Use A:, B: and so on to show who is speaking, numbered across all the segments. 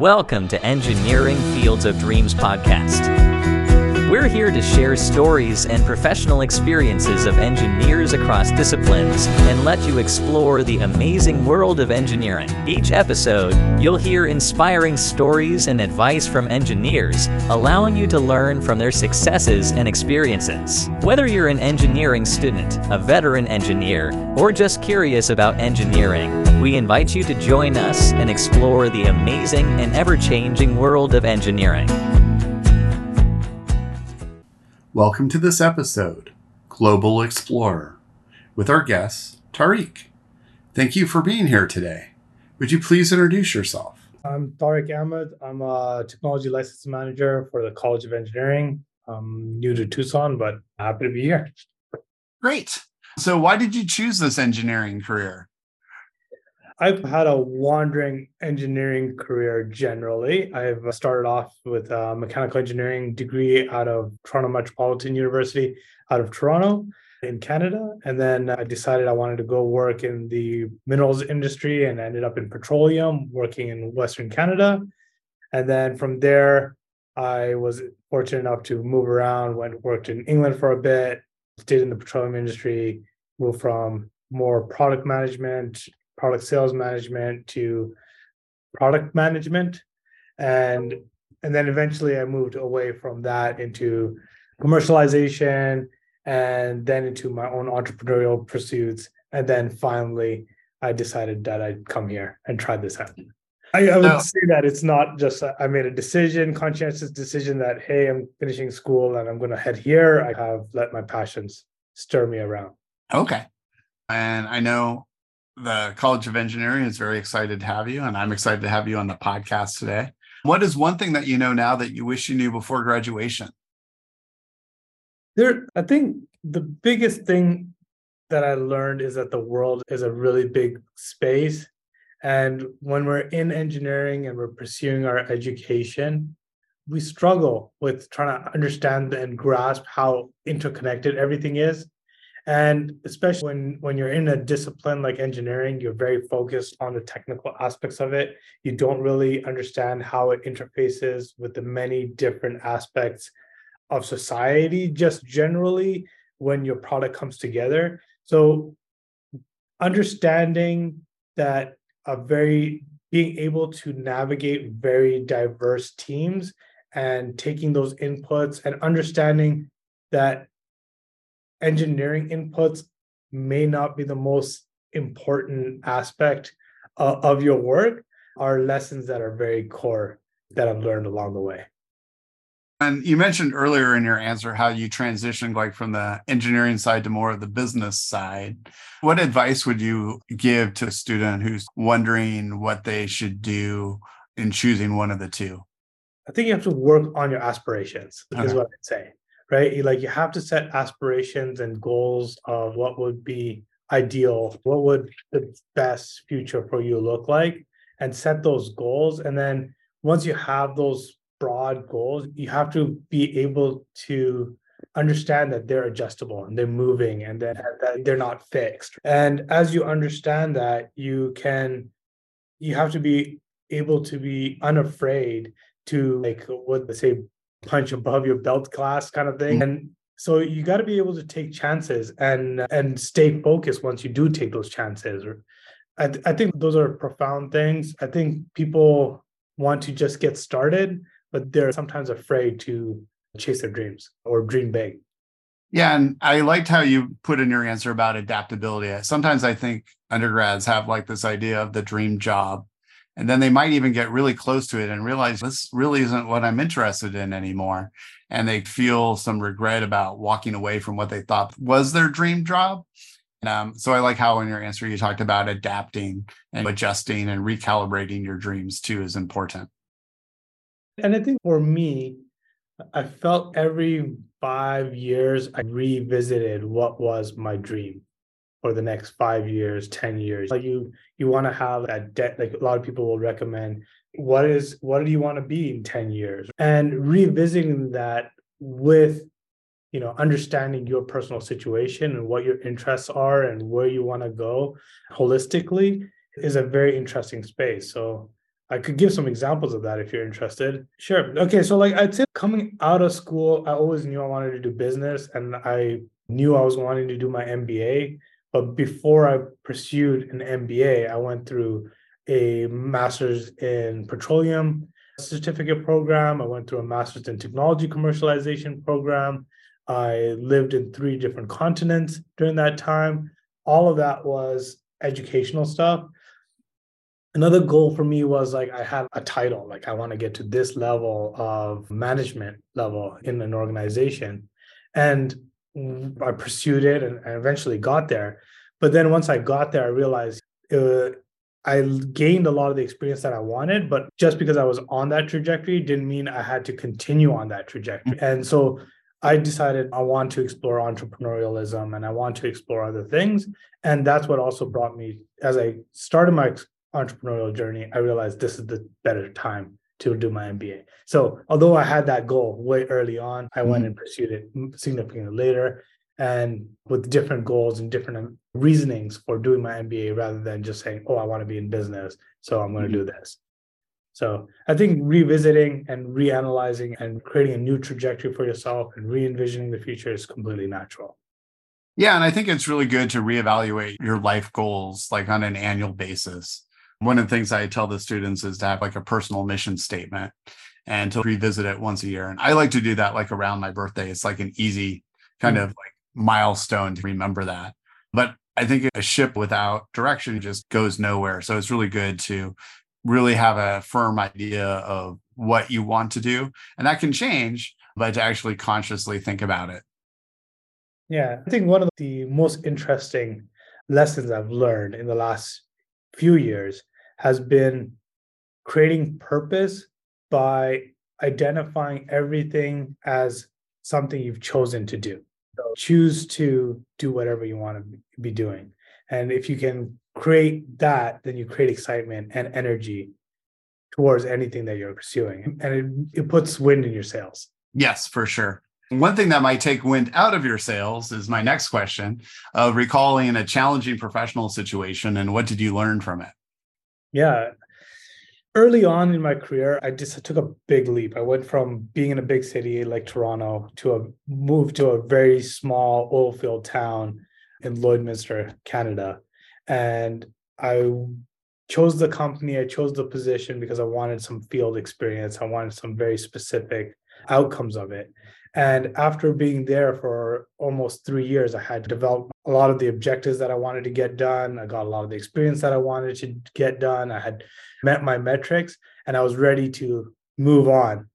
A: Welcome to Engineering Fields of Dreams podcast. We're here to share stories and professional experiences of engineers across disciplines and let you explore the amazing world of engineering. Each episode, you'll hear inspiring stories and advice from engineers, allowing you to learn from their successes and experiences. Whether you're an engineering student, a veteran engineer, or just curious about engineering, we invite you to join us and explore the amazing and ever changing world of engineering.
B: Welcome to this episode, Global Explorer, with our guest, Tariq. Thank you for being here today. Would you please introduce yourself?
C: I'm Tariq Ahmed. I'm a technology license manager for the College of Engineering. I'm new to Tucson, but happy to be here.
B: Great. So, why did you choose this engineering career?
C: I've had a wandering engineering career generally. I've uh, started off with a mechanical engineering degree out of Toronto Metropolitan University out of Toronto in Canada. And then I decided I wanted to go work in the minerals industry and ended up in petroleum, working in Western Canada. And then from there, I was fortunate enough to move around, went worked in England for a bit, stayed in the petroleum industry, moved from more product management product sales management to product management and and then eventually i moved away from that into commercialization and then into my own entrepreneurial pursuits and then finally i decided that i'd come here and try this out I, I, would say that it's not just I made a decision, conscientious decision that hey, I'm finishing school and I'm going to head here. I have let my passions stir me around.
B: Okay, and I know the College of Engineering is very excited to have you, and I'm excited to have you on the podcast today. What is one thing that you know now that you wish you knew before graduation?
C: There, I think the biggest thing that I learned is that the world is a really big space. And when we're in engineering and we're pursuing our education, we struggle with trying to understand and grasp how interconnected everything is and especially when when you're in a discipline like engineering you're very focused on the technical aspects of it. You don't really understand how it interfaces with the many different aspects of society just generally when your product comes together. So understanding that a very being able to navigate very diverse teams and taking those inputs and understanding that engineering inputs may not be the most important aspect uh, of your work are lessons that are very core that I've learned along the way.
B: And you mentioned earlier in your answer how you transitioned like from the engineering side to more of the business side. What advice would you give to a student who's wondering what they should do in choosing one of the two?
C: I think you have to work on your aspirations, okay. is what I'd say right? Like you have to set aspirations and goals of what would be ideal, what would the best future for you look like, and set those goals. And then once you have those broad goals, you have to be able to understand that they're adjustable and they're moving and that, that they're not fixed. And as you understand that, you can, you have to be able to be unafraid to like what they say punch above your belt class kind of thing. Mm-hmm. And so you got to be able to take chances and and stay focused once you do take those chances. I, th- I think those are profound things. I think people want to just get started, but they're sometimes afraid to chase their dreams or dream big.
B: Yeah, and I liked how you put in your answer about adaptability. Sometimes I think undergrads have like this idea of the dream job and then they might even get really close to it and realize this really isn't what I'm interested in anymore. And they feel some regret about walking away from what they thought was their dream job. Um, so I like how in your answer you talked about adapting and adjusting and recalibrating your dreams too is important.
C: And I think for me, I felt every five years I revisited what was my dream for the next five years, 10 years. Like you you want to have that debt, like a lot of people will recommend what is what do you want to be in 10 years? And revisiting that with you know understanding your personal situation and what your interests are and where you want to go holistically is a very interesting space. So I could give some examples of that if you're interested. Sure. Okay. So, like, I'd say coming out of school, I always knew I wanted to do business and I knew I was wanting to do my MBA. But before I pursued an MBA, I went through a master's in petroleum certificate program. I went through a master's in technology commercialization program. I lived in three different continents during that time. All of that was educational stuff another goal for me was like i had a title like i want to get to this level of management level in an organization and i pursued it and I eventually got there but then once i got there i realized uh, i gained a lot of the experience that i wanted but just because i was on that trajectory didn't mean i had to continue on that trajectory mm-hmm. and so I decided I want to explore entrepreneurialism and I want to explore other things. And that's what also brought me, as I started my entrepreneurial journey, I realized this is the better time to do my MBA. So although I had that goal way early on, I mm-hmm. went and pursued it significantly later and with different goals and different um, reasonings for doing my MBA rather than just saying, oh, I want to be in business. So I'm going to mm-hmm. do this. So I think revisiting and reanalyzing and creating a new trajectory for yourself and re-envisioning the future is completely natural.
B: Yeah, and I think it's really good to reevaluate your life goals like on an annual basis one of the things I tell the students is to have like a personal mission statement and to revisit it once a year. And I like to do that like around my birthday. It's like an easy kind mm-hmm. of like milestone to remember that. But I think a ship without direction just goes nowhere. So it's really good to really have a firm idea of what you want to do. And that can change, but to actually consciously think about it.
C: Yeah. I think one of the most interesting lessons I've learned in the last few years has been creating purpose by identifying everything as something you've chosen to do. So choose to do whatever you want to be doing. And if you can create that, then you create excitement and energy towards anything that you're pursuing. And it, it puts wind in your sails.
B: Yes, for sure. One thing that might take wind out of your sails is my next question of recalling a challenging professional situation and what did you learn from it?
C: Yeah. Early on in my career, I just took a big leap. I went from being in a big city like Toronto to a move to a very small oil field town in Lloydminster, Canada. And I chose the company, I chose the position because I wanted some field experience. I wanted some very specific outcomes of it. And after being there for almost three years, I had developed a lot of the objectives that I wanted to get done. I got a lot of the experience that I wanted to get done. I had met my metrics and I was ready to move on.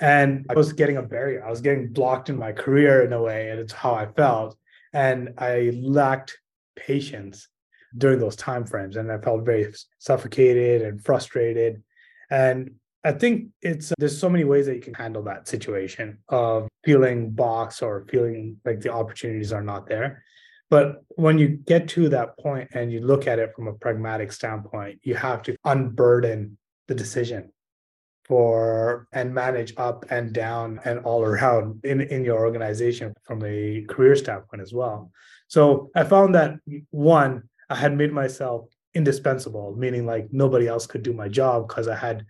C: And I was getting a barrier. I was getting blocked in my career in a way, and it's how I felt. And I lacked patience during those time frames. And I felt very suffocated and frustrated. And I think it's there's so many ways that you can handle that situation of feeling boxed or feeling like the opportunities are not there. But when you get to that point and you look at it from a pragmatic standpoint, you have to unburden the decision for and manage up and down and all around in, in your organization from a career standpoint as well. So I found that one, I had made myself indispensable, meaning like nobody else could do my job because I had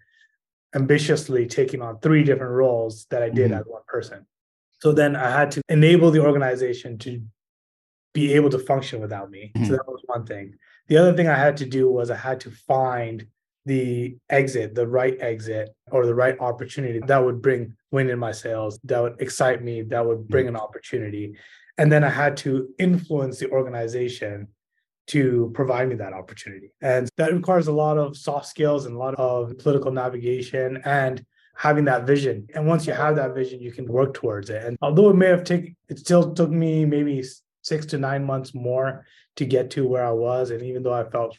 C: ambitiously taking on three different roles that I did mm-hmm. as one person. So then I had to enable the organization to be able to function without me. Mm-hmm. So that was one thing. The other thing I had to do was I had to find the exit, the right exit or the right opportunity that would bring wind in my sails, that would excite me, that would bring mm-hmm. an opportunity. And then I had to influence the organization to provide me that opportunity. And that requires a lot of soft skills and a lot of political navigation and having that vision. And once you have that vision, you can work towards it. And although it may have taken, it still took me maybe six to nine months more to get to where I was. And even though I felt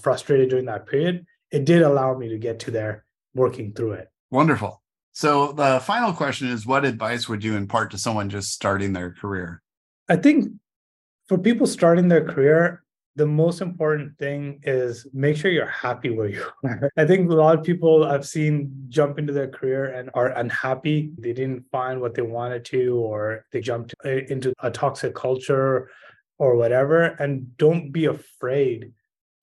C: frustrated during that period, it did allow me to get to there working through it.
B: Wonderful. So the final question is what advice would you impart to someone just starting their career?
C: I think for people starting their career, the most important thing is make sure you're happy where you are. I think a lot of people I've seen jump into their career and are unhappy. They didn't find what they wanted to, or they jumped into a toxic culture or whatever. And don't be afraid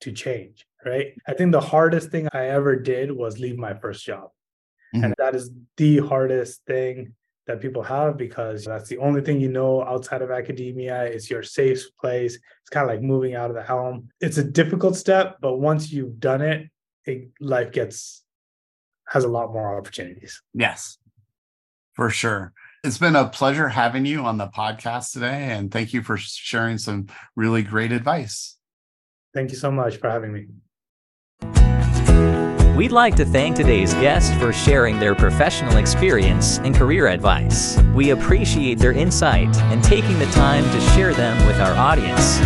C: to change. right? I think the hardest thing I ever did was leave my first job.
B: Mhm.
C: And that is the hardest thing that people have because that's the only thing you know outside of academia. It's your safe place. It's kind of like moving out of the helm. It's a difficult step, but once you've done it, it life gets has a lot more opportunities.
B: Yes, for sure. It's been a pleasure having you on the podcast today. And thank you for sharing some really great advice.
C: Thank you so much for having me.
A: We'd like to thank today's guest for sharing their professional experience and career advice. We appreciate their insight and taking the time to share them with our audience.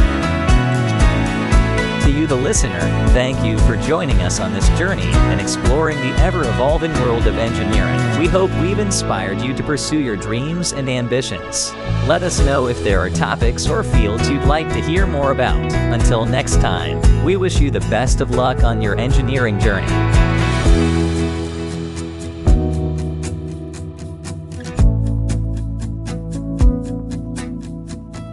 A: You, the listener, thank you for joining us on this journey and exploring the ever evolving world of engineering. We hope we've inspired you to pursue your dreams and ambitions. Let us know if there are topics or fields you'd like to hear more about. Until next time, we wish you the best of luck on your engineering journey.